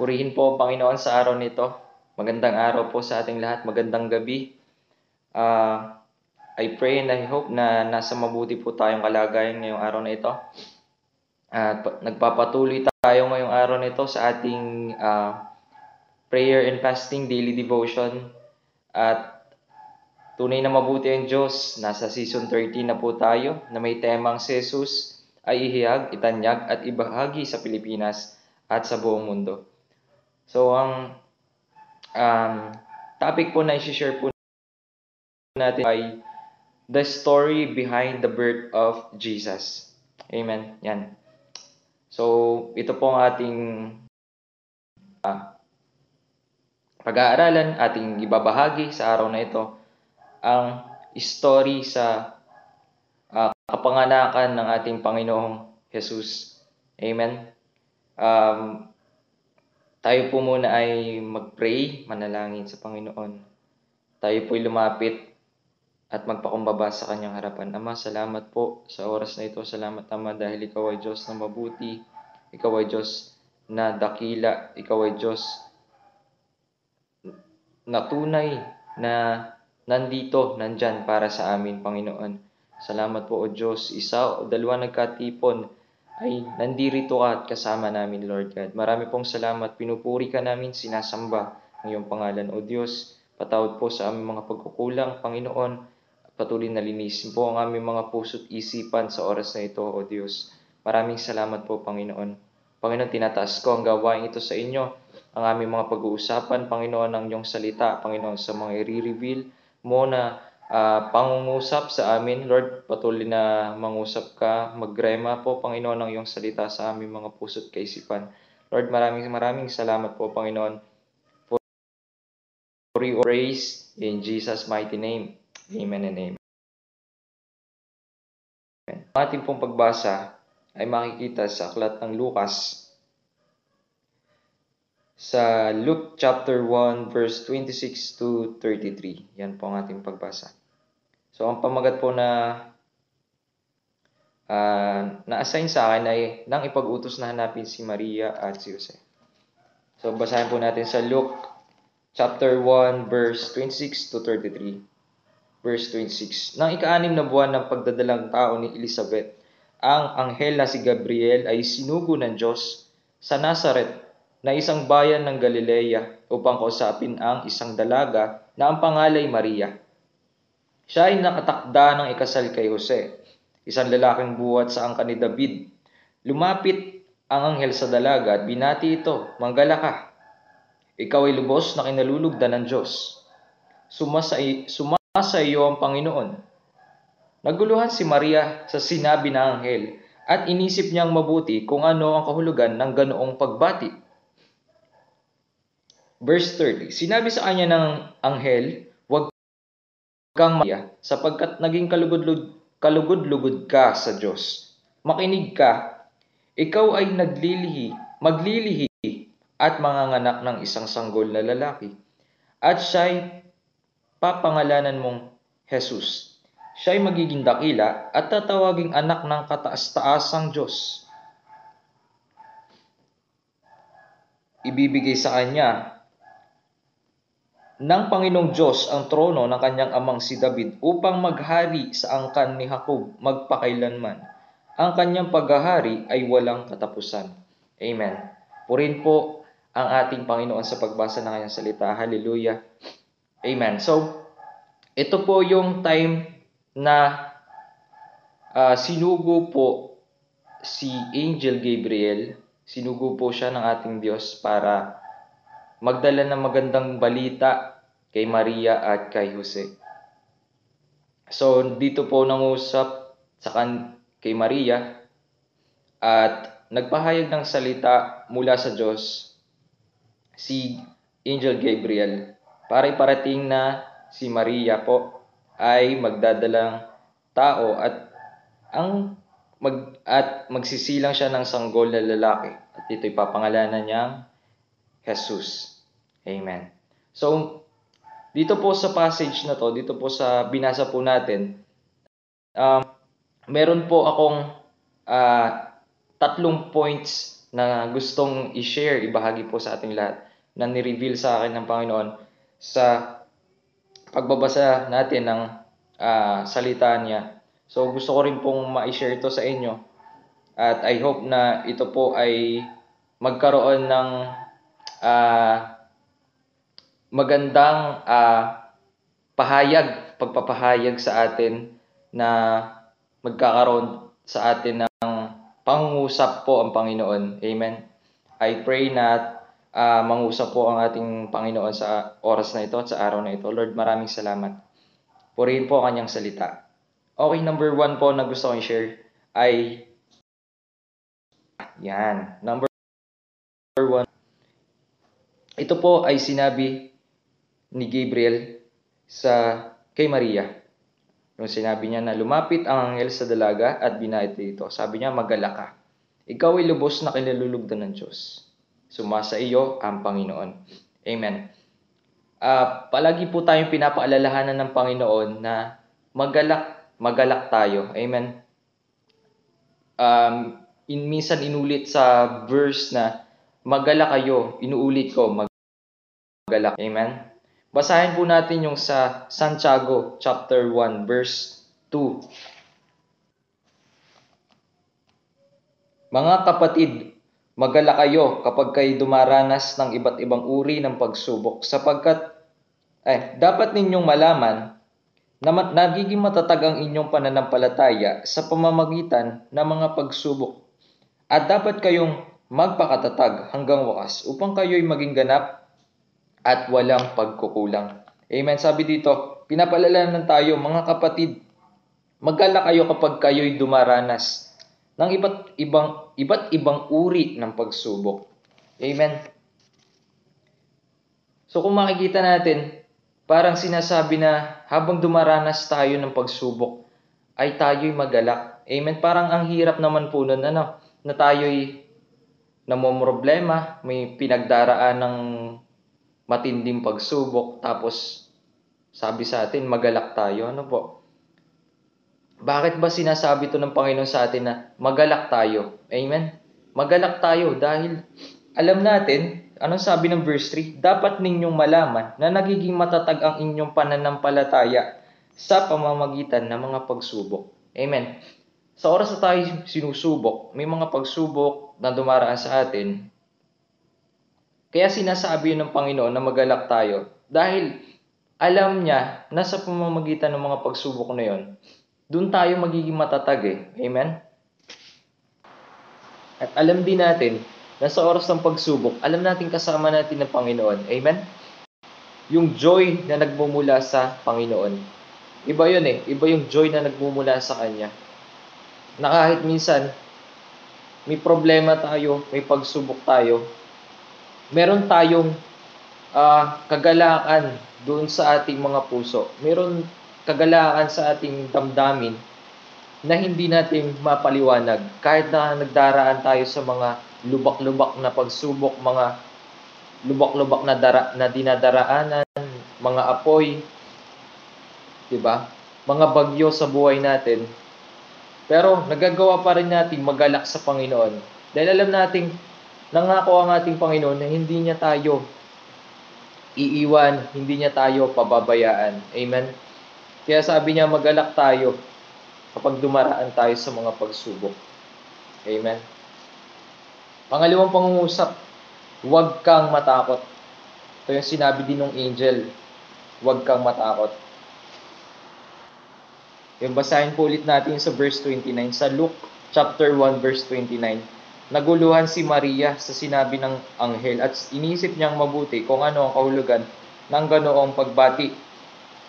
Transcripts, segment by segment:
Purihin po ang Panginoon sa araw nito. Magandang araw po sa ating lahat. Magandang gabi. Uh, I pray and I hope na nasa mabuti po tayong kalagayan ngayong araw na ito. At uh, nagpapatuloy tayo ngayong araw na ito sa ating uh, prayer and fasting daily devotion. At tunay na mabuti ang Diyos. Nasa season 13 na po tayo na may temang Jesus ay ihiyag, itanyag at ibahagi sa Pilipinas at sa buong mundo. So, ang um, topic po na i-share po natin ay the story behind the birth of Jesus. Amen. Yan. So, ito po ang ating uh, pag-aaralan, ating ibabahagi sa araw na ito, ang story sa uh, kapanganakan ng ating Panginoong Jesus. Amen. Um, tayo po muna ay mag-pray, manalangin sa Panginoon. Tayo po ay lumapit at magpakumbaba sa kanyang harapan. Ama, salamat po sa oras na ito. Salamat, Ama, dahil ikaw ay Diyos na mabuti. Ikaw ay Diyos na dakila. Ikaw ay Diyos na tunay na nandito, nandyan para sa amin, Panginoon. Salamat po, O Diyos. Isa o dalawa nagkatipon ay nandirito ka at kasama namin, Lord God. Marami pong salamat. Pinupuri ka namin, sinasamba ang iyong pangalan. O Diyos, patawad po sa aming mga pagkukulang, Panginoon. Patuloy na linisin po ang aming mga puso't isipan sa oras na ito, O Diyos. Maraming salamat po, Panginoon. Panginoon, tinataas ko ang gawain ito sa inyo. Ang aming mga pag-uusapan, Panginoon, ang iyong salita, Panginoon, sa mga i-reveal mo na uh, pangungusap sa amin. Lord, patuloy na mangusap ka, magrema po, Panginoon, ng iyong salita sa aming mga puso't kaisipan. Lord, maraming maraming salamat po, Panginoon, for, your praise in Jesus' mighty name. Amen and amen. Ang ating pong pagbasa ay makikita sa aklat ng Lucas sa Luke chapter 1 verse 26 to 33. Yan po ang ating pagbasa. So, ang pamagat po na uh, na-assign sa akin ay nang ipag-utos na hanapin si Maria at si Jose. So, basahin po natin sa Luke chapter 1 verse 26 to 33. Verse 26. Nang ika-anim na buwan ng pagdadalang tao ni Elizabeth, ang anghel na si Gabriel ay sinugo ng Diyos sa Nazareth na isang bayan ng Galilea upang kausapin ang isang dalaga na ang pangalay Maria. Siya ay nakatakda ng ikasal kay Jose, isang lalaking buhat sa angka ni David. Lumapit ang anghel sa dalaga at binati ito, Manggala ka. Ikaw ay lubos na kinalulugdan ng Diyos. Sumasa, sumasa iyo ang Panginoon. Naguluhan si Maria sa sinabi ng anghel at inisip niyang mabuti kung ano ang kahulugan ng ganoong pagbati. Verse 30, Sinabi sa kanya ng anghel, kang Maria, sapagkat naging kalugod-lugod kalugod-lugod ka sa Diyos. Makinig ka, ikaw ay naglilihi, maglilihi at manganganak ng isang sanggol na lalaki. At siya'y papangalanan mong Jesus. Siya'y magiging dakila at tatawaging anak ng kataas-taasang Diyos. Ibibigay sa kanya ng Panginoong Diyos ang trono ng kanyang amang si David upang maghari sa angkan ni Jacob magpakailanman. Ang kanyang paghahari ay walang katapusan. Amen. Purin po ang ating Panginoon sa pagbasa ng kanyang salita. Hallelujah. Amen. So, ito po yung time na uh, sinugo po si Angel Gabriel. Sinugo po siya ng ating Diyos para magdala ng magandang balita kay Maria at kay Jose. So, dito po nangusap sa kan kay Maria at nagpahayag ng salita mula sa Diyos si Angel Gabriel para iparating na si Maria po ay magdadalang tao at ang mag at magsisilang siya ng sanggol na lalaki at ito'y papangalanan niyang Jesus. Amen. So, dito po sa passage na to, dito po sa binasa po natin, um, meron po akong uh, tatlong points na gustong i-share, ibahagi po sa ating lahat na ni-reveal sa akin ng Panginoon sa pagbabasa natin ng uh, salita niya. So gusto ko rin pong ma-share ito sa inyo at I hope na ito po ay magkaroon ng uh, magandang uh, pahayag, pagpapahayag sa atin na magkakaroon sa atin ng pangusap po ang Panginoon. Amen. I pray na uh, mangusap po ang ating Panginoon sa oras na ito at sa araw na ito. Lord, maraming salamat. Purihin po ang kanyang salita. Okay, number one po na gusto kong share ay yan. Number one. Ito po ay sinabi ni Gabriel sa kay Maria. Nung sinabi niya na lumapit ang anghel sa dalaga at binait dito. Sabi niya, magala ka. Ikaw ay lubos na kinalulugdan ng Diyos. Sumasa iyo ang Panginoon. Amen. Uh, palagi po tayong pinapaalalahanan ng Panginoon na magalak, magalak tayo. Amen. Um, in, minsan inulit sa verse na magala kayo, inuulit ko, magalak. Amen. Basahin po natin yung sa Santiago chapter 1 verse 2. Mga kapatid, magala kayo kapag kayo dumaranas ng iba't ibang uri ng pagsubok sapagkat eh, dapat ninyong malaman na nagiging matatag ang inyong pananampalataya sa pamamagitan ng mga pagsubok. At dapat kayong magpakatatag hanggang wakas upang kayo'y maging ganap at walang pagkukulang. Amen. Sabi dito, pinapalalanan tayo mga kapatid, magala kayo kapag kayo'y dumaranas ng iba't ibang iba't ibang uri ng pagsubok. Amen. So kung makikita natin, parang sinasabi na habang dumaranas tayo ng pagsubok, ay tayo'y magalak. Amen. Parang ang hirap naman po nun, ano, na tayo'y namomroblema, may pinagdaraan ng matinding pagsubok, tapos sabi sa atin, magalak tayo. Ano po? Bakit ba sinasabi to ng Panginoon sa atin na magalak tayo? Amen? Magalak tayo dahil alam natin, anong sabi ng verse 3? Dapat ninyong malaman na nagiging matatag ang inyong pananampalataya sa pamamagitan ng mga pagsubok. Amen. Sa oras na tayo sinusubok, may mga pagsubok na dumaraan sa atin, kaya sinasabi ng Panginoon na magalak tayo dahil alam niya na sa pamamagitan ng mga pagsubok na yon, doon tayo magiging matatag eh. Amen? At alam din natin na sa oras ng pagsubok, alam natin kasama natin ng Panginoon. Amen? Yung joy na nagmumula sa Panginoon. Iba yun eh. Iba yung joy na nagmumula sa Kanya. Na kahit minsan, may problema tayo, may pagsubok tayo, meron tayong uh, kagalakan doon sa ating mga puso. Meron kagalakan sa ating damdamin na hindi natin mapaliwanag. Kahit na nagdaraan tayo sa mga lubak-lubak na pagsubok, mga lubak-lubak na, dara, na dinadaraanan, mga apoy, 'di ba? Mga bagyo sa buhay natin. Pero nagagawa pa rin natin magalak sa Panginoon. Dahil alam nating Nangako ang ating Panginoon na hindi niya tayo iiwan, hindi niya tayo pababayaan. Amen? Kaya sabi niya, magalak tayo kapag dumaraan tayo sa mga pagsubok. Amen? Pangalawang pangungusap, huwag kang matakot. Ito yung sinabi din ng angel, huwag kang matakot. Yung basahin po ulit natin sa verse 29, sa Luke chapter 1 verse 29. Naguluhan si Maria sa sinabi ng anghel at inisip niyang mabuti kung ano ang kahulugan ng ganoong pagbati.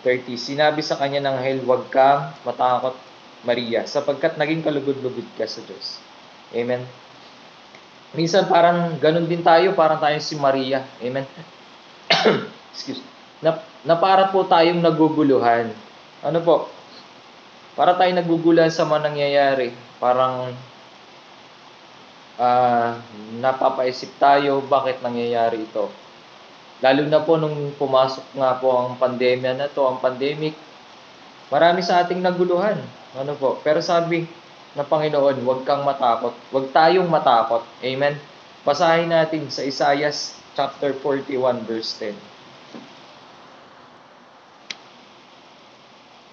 30. Sinabi sa kanya ng anghel, huwag kang matakot, Maria, sapagkat naging kalugod-lugod ka sa Diyos. Amen. Minsan parang ganun din tayo, parang tayo si Maria. Amen. Excuse. Na, na para po tayong naguguluhan. Ano po? Para tayong naguguluhan sa mga nangyayari. Parang uh, napapaisip tayo bakit nangyayari ito. Lalo na po nung pumasok nga po ang pandemya na to, ang pandemic, marami sa ating naguluhan. Ano po? Pero sabi ng Panginoon, huwag kang matakot. Huwag tayong matakot. Amen? Basahin natin sa Isaiah chapter 41 verse 10.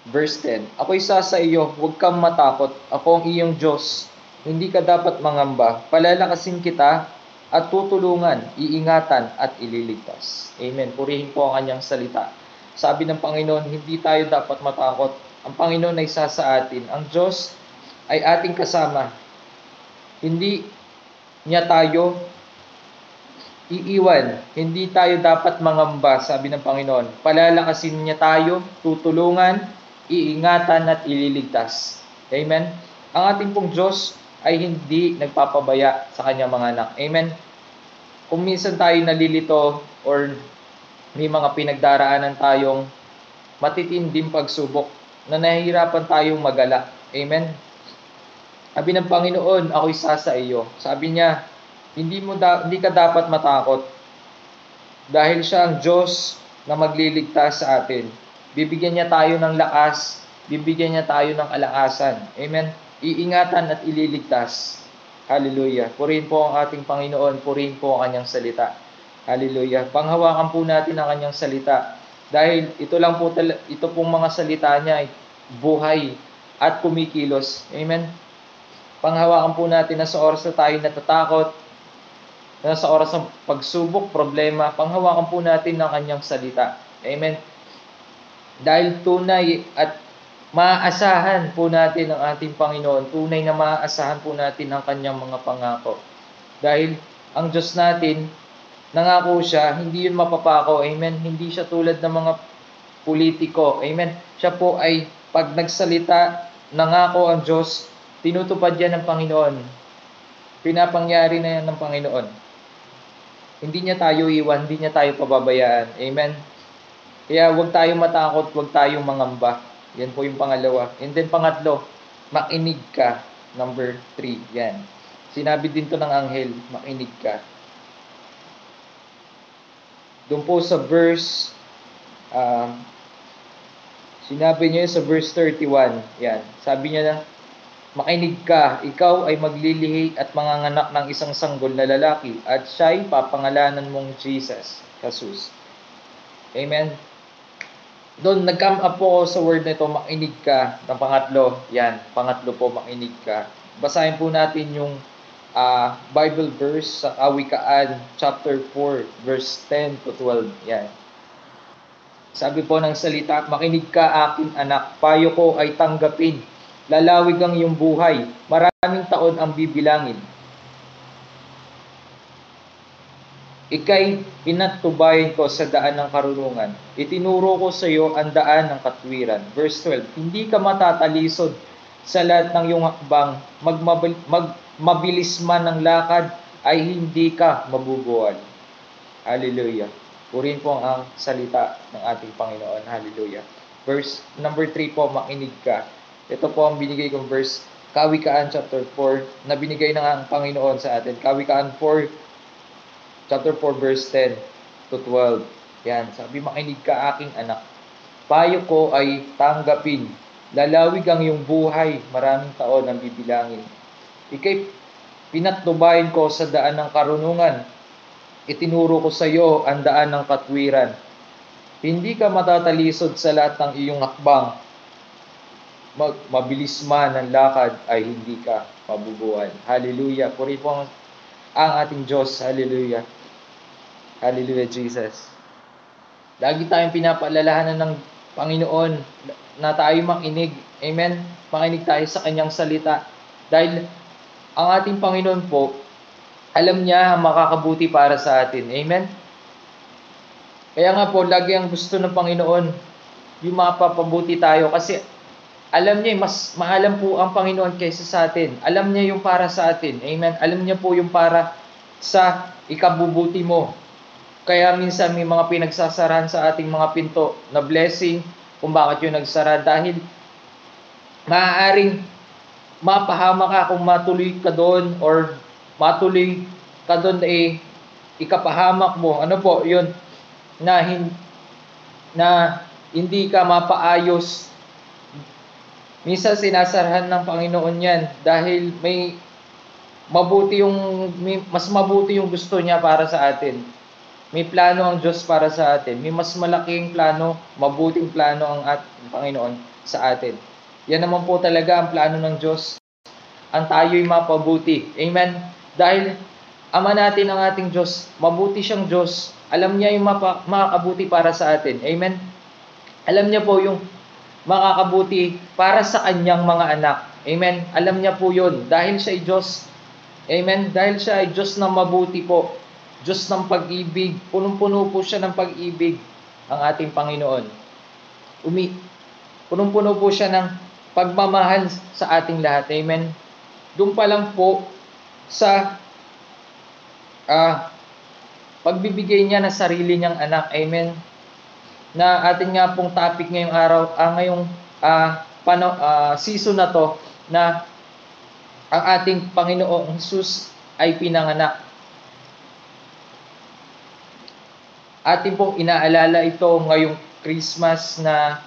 Verse 10, Ako'y sa sa iyo, huwag kang matakot, ako ang iyong Diyos. Hindi ka dapat mangamba, palalakasin kita at tutulungan, iingatan at ililigtas. Amen. Purihin po ang kanyang salita. Sabi ng Panginoon, hindi tayo dapat matakot. Ang Panginoon ay isa sa atin. Ang Diyos ay ating kasama. Hindi niya tayo iiwan. Hindi tayo dapat mangamba, sabi ng Panginoon. Palalakasin niya tayo, tutulungan, iingatan at ililigtas. Amen. Ang ating pong Diyos ay hindi nagpapabaya sa kanyang mga anak. Amen? Kung minsan tayo nalilito or may mga pinagdaraanan tayong matitinding pagsubok na nahihirapan tayong magala. Amen? Sabi ng Panginoon, ako isa sa iyo. Sabi niya, hindi, mo da- hindi ka dapat matakot dahil siya ang Diyos na magliligtas sa atin. Bibigyan niya tayo ng lakas, bibigyan niya tayo ng alakasan. Amen? Iingatan at ililigtas. Hallelujah. Purihin po ang ating Panginoon, purihin po ang kanyang salita. Hallelujah. Panghawakan po natin ang kanyang salita. Dahil ito lang po, ito pong mga salita niya ay buhay at kumikilos. Amen. Panghawakan po natin na sa oras na tayo natatakot, na sa oras ng pagsubok, problema, panghawakan po natin ang kanyang salita. Amen. Dahil tunay at maaasahan po natin ang ating Panginoon. Tunay na maaasahan po natin ang kanyang mga pangako. Dahil ang Diyos natin, nangako siya, hindi yun mapapako. Amen. Hindi siya tulad ng mga politiko. Amen. Siya po ay pag nagsalita, nangako ang Diyos, tinutupad yan ng Panginoon. Pinapangyari na yan ng Panginoon. Hindi niya tayo iwan, hindi niya tayo pababayaan. Amen. Kaya huwag tayong matakot, huwag tayong mangamba. Yan po yung pangalawa. And then pangatlo, makinig ka. Number three, yan. Sinabi din to ng anghel, makinig ka. Doon po sa verse, uh, sinabi niya sa verse 31, yan. Sabi niya na, makinig ka, ikaw ay maglilihi at manganganak ng isang sanggol na lalaki at siya'y papangalanan mong Jesus, Jesus. Amen. Doon, nag-come up po sa word na ito, makinig ka. Ng pangatlo, yan, pangatlo po, makinig ka. Basahin po natin yung uh, Bible verse sa Kawikaan, chapter 4, verse 10 to 12. Yan. Sabi po ng salita, makinig ka akin anak, payo ko ay tanggapin. Lalawig ang iyong buhay, maraming taon ang bibilangin Ikay pinatubayan ko sa daan ng karunungan. Itinuro ko sa iyo ang daan ng katwiran. Verse 12, Hindi ka matatalisod sa lahat ng iyong hakbang. Magmabil, magmabilis man ang lakad, ay hindi ka mabubuwal. Hallelujah. Purin po ang salita ng ating Panginoon. Hallelujah. Verse number 3 po, makinig ka. Ito po ang binigay kong verse, Kawikaan chapter 4, na binigay ng ang Panginoon sa atin. Kawikaan 4, chapter 4 verse 10 to 12. Yan, sabi makinig ka aking anak. Payo ko ay tanggapin. Lalawig ang iyong buhay, maraming taon ang bibilangin. Ikay pinatnubayan ko sa daan ng karunungan. Itinuro ko sa iyo ang daan ng katwiran. Hindi ka matatalisod sa lahat ng iyong hakbang. Mag, mabilis man ang lakad ay hindi ka mabubuhay. Hallelujah. Puri po ang ating Diyos. Hallelujah. Hallelujah, Jesus. Lagi tayong pinapaalalahanan ng Panginoon na tayo makinig. Amen? Makinig tayo sa kanyang salita. Dahil ang ating Panginoon po, alam niya makakabuti para sa atin. Amen? Kaya nga po, lagi ang gusto ng Panginoon, yung mapapabuti tayo. Kasi alam niya, mas maalam po ang Panginoon kaysa sa atin. Alam niya yung para sa atin. Amen? Alam niya po yung para sa ikabubuti mo. Kaya minsan may mga pinagsasarahan sa ating mga pinto na blessing kung bakit yung nagsara dahil maaaring mapahama ka kung matuloy ka doon or matuloy ka doon eh ikapahamak mo. Ano po, yun na, hin, na hindi ka mapaayos. Minsan sinasarahan ng Panginoon yan dahil may mabuti yung may, mas mabuti yung gusto niya para sa atin. May plano ang Diyos para sa atin. May mas malaking plano, mabuting plano ang at Panginoon sa atin. Yan naman po talaga ang plano ng Diyos. Ang tayo'y mapabuti. Amen. Dahil Ama natin ang ating Diyos, mabuti siyang Diyos. Alam niya yung mapa, makakabuti para sa atin. Amen. Alam niya po yung makakabuti para sa kanyang mga anak. Amen. Alam niya po yun. Dahil siya ay Diyos. Amen. Dahil siya ay Diyos na mabuti po. Diyos ng pag-ibig. Punong-puno po siya ng pag-ibig ang ating Panginoon. Umi punong-puno po siya ng pagmamahal sa ating lahat. Amen. Doon pa lang po sa uh, pagbibigay niya ng sarili niyang anak. Amen. Na atin nga pong topic ngayong araw, uh, ngayong uh, pano, uh, season na to na ang ating Panginoong Jesus ay pinanganak. Atin pong inaalala ito ngayong Christmas na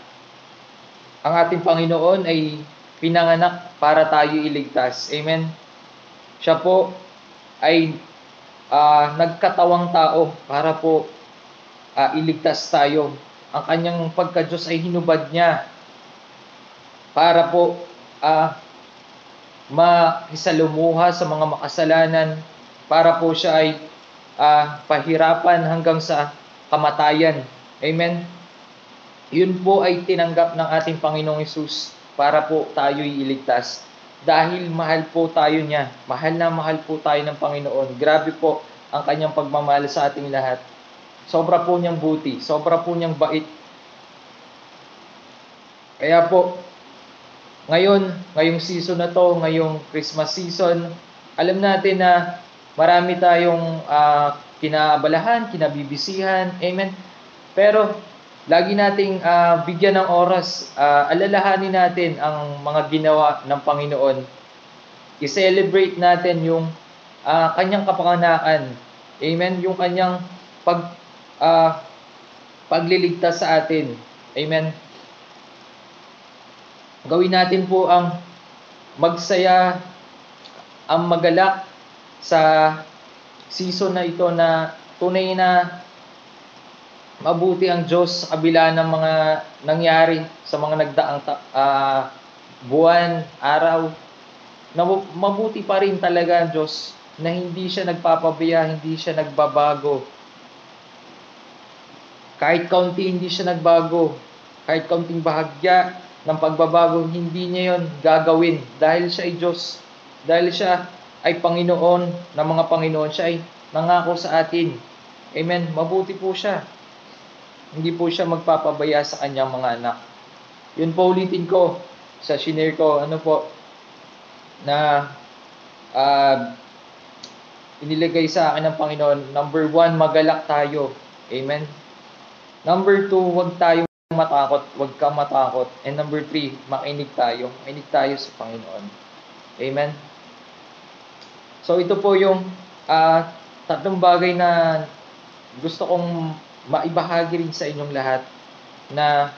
ang ating Panginoon ay pinanganak para tayo iligtas. Amen. Siya po ay uh, nagkatawang tao para po uh, iligtas tayo. Ang kanyang pagka-Diyos ay hinubad niya para po uh, makisalumuha sa mga makasalanan para po siya ay uh, pahirapan hanggang sa kamatayan. Amen? Yun po ay tinanggap ng ating Panginoong Yesus para po tayo'y iligtas dahil mahal po tayo niya. Mahal na mahal po tayo ng Panginoon. Grabe po ang kanyang pagmamahal sa ating lahat. Sobra po niyang buti, sobra po niyang bait. Kaya po, ngayon, ngayong season na to, ngayong Christmas season, alam natin na marami tayong uh, kinaabalahan, kinabibisihan, amen. Pero lagi nating uh, bigyan ng oras, uh, alalahanin natin ang mga ginawa ng Panginoon. I-celebrate natin yung uh, kanyang kapanganakan. Amen? Yung kanyang pag uh, pagliligtas sa atin. Amen? Gawin natin po ang magsaya, ang magalak sa season na ito na tunay na mabuti ang Diyos sa kabila ng mga nangyari sa mga nagdaang uh, buwan, araw, na mabuti pa rin talaga ang Diyos na hindi siya nagpapabiya, hindi siya nagbabago. Kahit kaunti hindi siya nagbago, kahit kaunting bahagya ng pagbabago, hindi niya yon gagawin dahil siya ay Diyos. Dahil siya ay Panginoon ng mga Panginoon, siya ay nangako sa atin. Amen. Mabuti po siya hindi po siya magpapabaya sa kanyang mga anak. Yun po ulitin ko sa shinare ko, ano po, na uh, inilagay sa akin ng Panginoon. Number one, magalak tayo. Amen. Number two, huwag tayong matakot. Huwag ka matakot. And number three, makinig tayo. Makinig tayo sa Panginoon. Amen. So ito po yung uh, tatlong bagay na gusto kong maibahagi rin sa inyong lahat na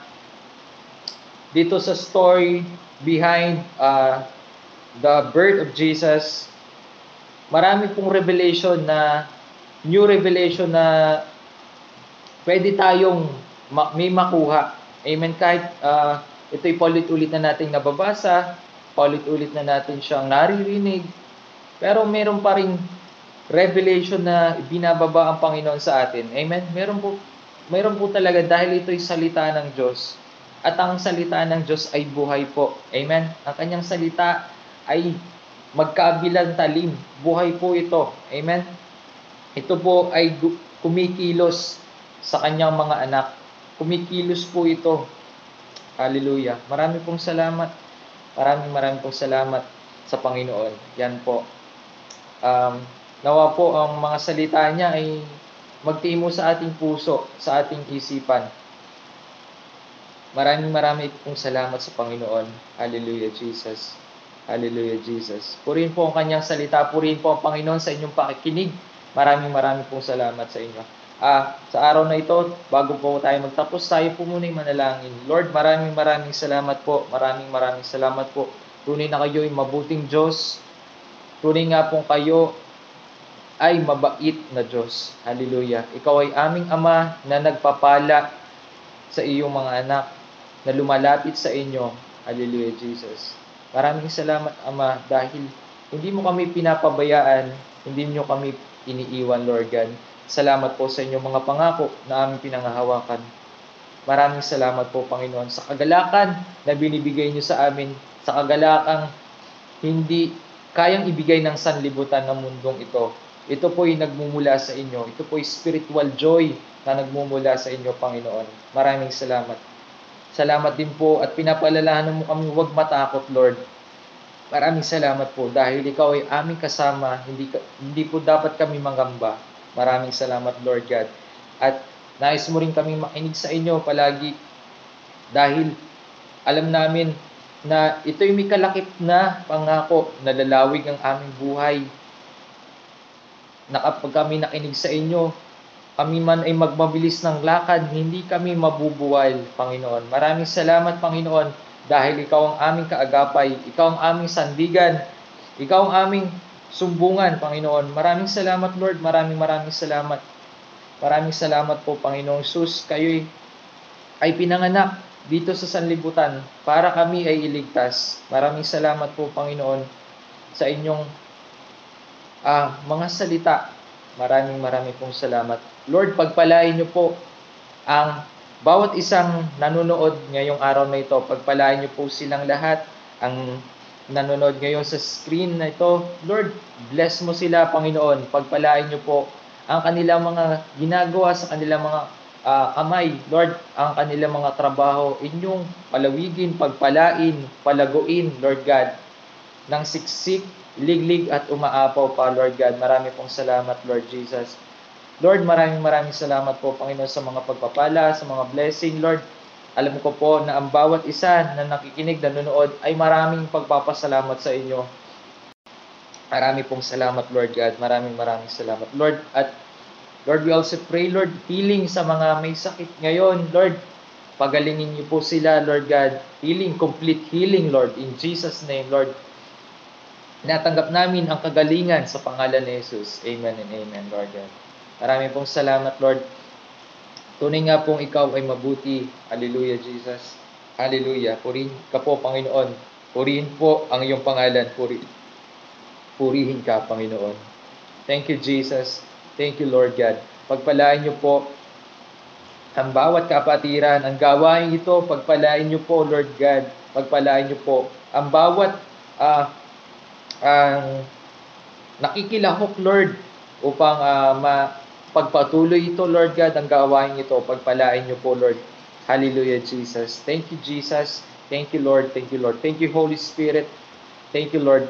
dito sa story behind uh, the birth of Jesus, marami pong revelation na new revelation na pwede tayong may makuha. Amen. Kahit uh, ito'y paulit-ulit na nating nababasa, paulit-ulit na natin siyang naririnig, pero meron pa rin revelation na binababa ang Panginoon sa atin. Amen? Meron po, meron po talaga dahil ito'y salita ng Diyos. At ang salita ng Diyos ay buhay po. Amen? Ang kanyang salita ay magkabilang talim. Buhay po ito. Amen? Ito po ay kumikilos sa kanyang mga anak. Kumikilos po ito. Hallelujah. Marami pong salamat. Maraming maraming pong salamat sa Panginoon. Yan po. Um, Nawa po ang mga salita niya ay magtimo sa ating puso, sa ating isipan. Maraming maraming pong salamat sa Panginoon. Hallelujah, Jesus. Hallelujah, Jesus. Purihin po ang kanyang salita. Purihin po ang Panginoon sa inyong pakikinig. Maraming maraming pong salamat sa inyo. Ah, sa araw na ito, bago po tayo magtapos, tayo po muna yung manalangin. Lord, maraming maraming salamat po. Maraming maraming salamat po. Tunay na kayo ay mabuting Diyos Tunay nga pong kayo ay mabait na Diyos. Hallelujah. Ikaw ay aming Ama na nagpapala sa iyong mga anak na lumalapit sa inyo. Hallelujah, Jesus. Maraming salamat, Ama, dahil hindi mo kami pinapabayaan, hindi nyo kami iniiwan, Lord God. Salamat po sa inyong mga pangako na aming pinangahawakan. Maraming salamat po, Panginoon, sa kagalakan na binibigay nyo sa amin, sa kagalakang hindi kayang ibigay ng sanlibutan ng mundong ito. Ito po ay nagmumula sa inyo. Ito po ay spiritual joy na nagmumula sa inyo, Panginoon. Maraming salamat. Salamat din po at pinapaalalahanan mo kami huwag matakot, Lord. Maraming salamat po dahil ikaw ay aming kasama, hindi, hindi po dapat kami mangamba. Maraming salamat, Lord God. At nais mo rin kami makinig sa inyo palagi dahil alam namin na ito'y may kalakip na pangako na lalawig ang aming buhay. Na kapag kami nakinig sa inyo, kami man ay magmabilis ng lakad, hindi kami mabubuwal, Panginoon. Maraming salamat, Panginoon, dahil Ikaw ang aming kaagapay, Ikaw ang aming sandigan, Ikaw ang aming sumbungan, Panginoon. Maraming salamat, Lord. Maraming maraming salamat. Maraming salamat po, Panginoong Sus. Kayo'y ay pinanganak dito sa sanlibutan para kami ay iligtas. Maraming salamat po, Panginoon, sa inyong ah, mga salita. Maraming maraming pong salamat. Lord, pagpalain niyo po ang bawat isang nanonood ngayong araw na ito. Pagpalain niyo po silang lahat. Ang nanonood ngayon sa screen na ito. Lord, bless mo sila, Panginoon. Pagpalain niyo po ang kanilang mga ginagawa sa kanilang mga ah, kamay. Lord, ang kanilang mga trabaho, inyong palawigin, pagpalain, palaguin, Lord God, ng siksik, liglig at umaapaw pa, Lord God. Marami pong salamat, Lord Jesus. Lord, maraming maraming salamat po, Panginoon, sa mga pagpapala, sa mga blessing, Lord. Alam ko po na ang bawat isa na nakikinig, nanonood, ay maraming pagpapasalamat sa inyo. Marami pong salamat, Lord God. Maraming maraming salamat, Lord. At Lord, we also pray, Lord, healing sa mga may sakit ngayon, Lord. Pagalingin niyo po sila, Lord God. Healing, complete healing, Lord. In Jesus' name, Lord. Natanggap namin ang kagalingan sa pangalan ni Jesus. Amen and amen, Lord God. Marami pong salamat, Lord. Tunay nga pong ikaw ay mabuti. Hallelujah, Jesus. Hallelujah. Purihin ka po, Panginoon. Purihin po ang iyong pangalan. Puri, purihin ka, Panginoon. Thank you, Jesus. Thank you, Lord God. Pagpalain niyo po ang bawat kapatiran, ang gawain ito, pagpalain niyo po, Lord God. Pagpalain niyo po ang bawat ah, ang nakikilahok, Lord, upang ah, mapagpatuloy ito, Lord God, ang gawain ito. Pagpalain niyo po, Lord. Hallelujah, Jesus. Thank you, Jesus. Thank you, Lord. Thank you, Lord. Thank you, Holy Spirit. Thank you, Lord,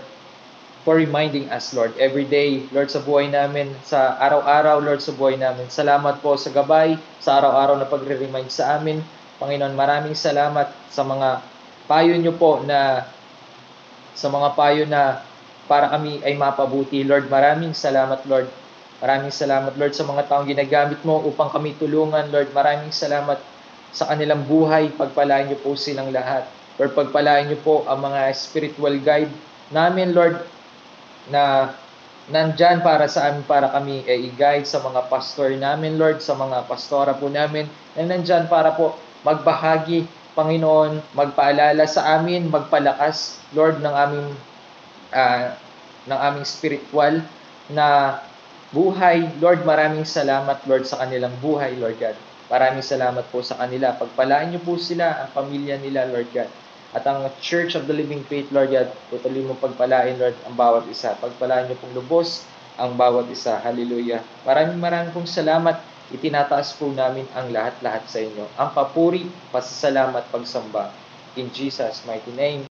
for reminding us, Lord, every day, Lord, sa buhay namin, sa araw-araw, Lord, sa buhay namin. Salamat po sa gabay, sa araw-araw na pagre-remind sa amin. Panginoon, maraming salamat sa mga payo niyo po na sa mga payo na para kami ay mapabuti. Lord, maraming salamat, Lord. Maraming salamat, Lord, sa mga taong ginagamit mo upang kami tulungan. Lord, maraming salamat sa kanilang buhay. Pagpalain niyo po silang lahat. Lord, pagpalain niyo po ang mga spiritual guide namin, Lord, na nandyan para sa amin, para kami ay i-guide sa mga pastor namin, Lord, sa mga pastora po namin, na nandyan para po magbahagi, Panginoon, magpaalala sa amin, magpalakas, Lord, ng aming ah, ng aming spiritual na buhay. Lord, maraming salamat, Lord, sa kanilang buhay, Lord God. Maraming salamat po sa kanila. Pagpalaan niyo po sila, ang pamilya nila, Lord God. At ang Church of the Living Faith, Lord God, tutuloy mo pagpalain, Lord, ang bawat isa. Pagpalaan niyo pong lubos ang bawat isa. Hallelujah. Maraming maraming pong salamat. Itinataas po namin ang lahat-lahat sa inyo. Ang papuri, pasasalamat, pagsamba. In Jesus' mighty name.